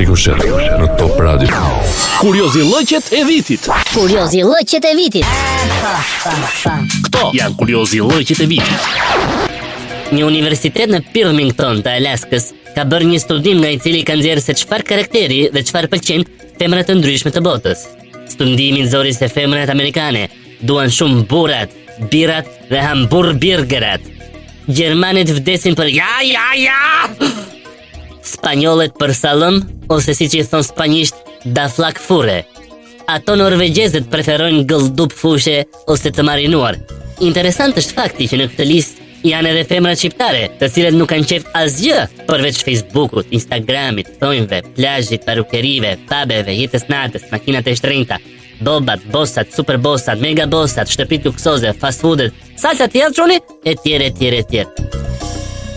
Rikoshet në Top Radio. Kuriozilëqet e vitit. Kuriozilëqet e vitit. Këto janë kuriozilëqet e vitit. Një universitet në Birmingham të Alaskës ka bërë një studim nga i cili ka nxjerrë se çfarë karakteri dhe çfarë pëlqejnë femrat të ndryshme të botës. Studimi nxori se femrat amerikane duan shumë burrat, birrat dhe hamburgerët. Gjermanet vdesin për ja ja ja. Spanjollet për sallamin, ose siç i thonë spanjisht, da flak fure. Ato norvegjezet preferojnë gëlldup fushe ose të marinuar. Interesant është fakti që në këtë listë janë edhe femrat shqiptare, të cilat nuk kanë qejf asgjë, përveç Facebookut, Instagramit, thonjve, plazhit, parukerive, pabeve, jetës së natës, makinat e shtrenjta, bobat, bosat, super bosat, mega bosat, shtëpitë luksoze, fast foodet, salsa të jadë qoni, e tjerë, e tjerë, e tjerë.